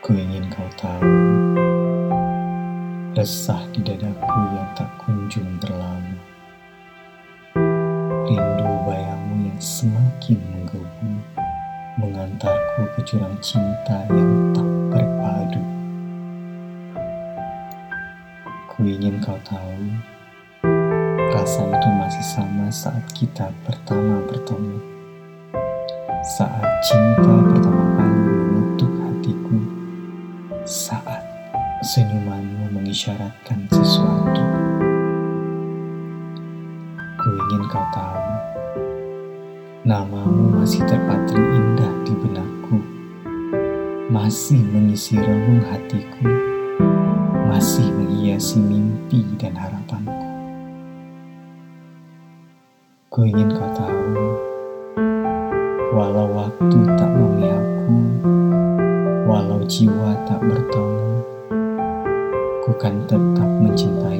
Ku ingin kau tahu Resah di dadaku yang tak kunjung berlalu. Rindu bayangmu yang semakin menggebu Mengantarku ke jurang cinta yang tak berpadu. Ku ingin kau tahu Rasa itu masih sama saat kita pertama bertemu. Saat cinta pertama Saat senyumanmu mengisyaratkan sesuatu. Ku ingin kau tahu Namamu masih terpatri indah di benakku. Masih mengisi relung hatiku Masih menghiasi mimpi dan harapanku. Ku ingin kau tahu Walau waktu tak memihakku Jiwa tak bertemu Ku kan tetap mencintaimu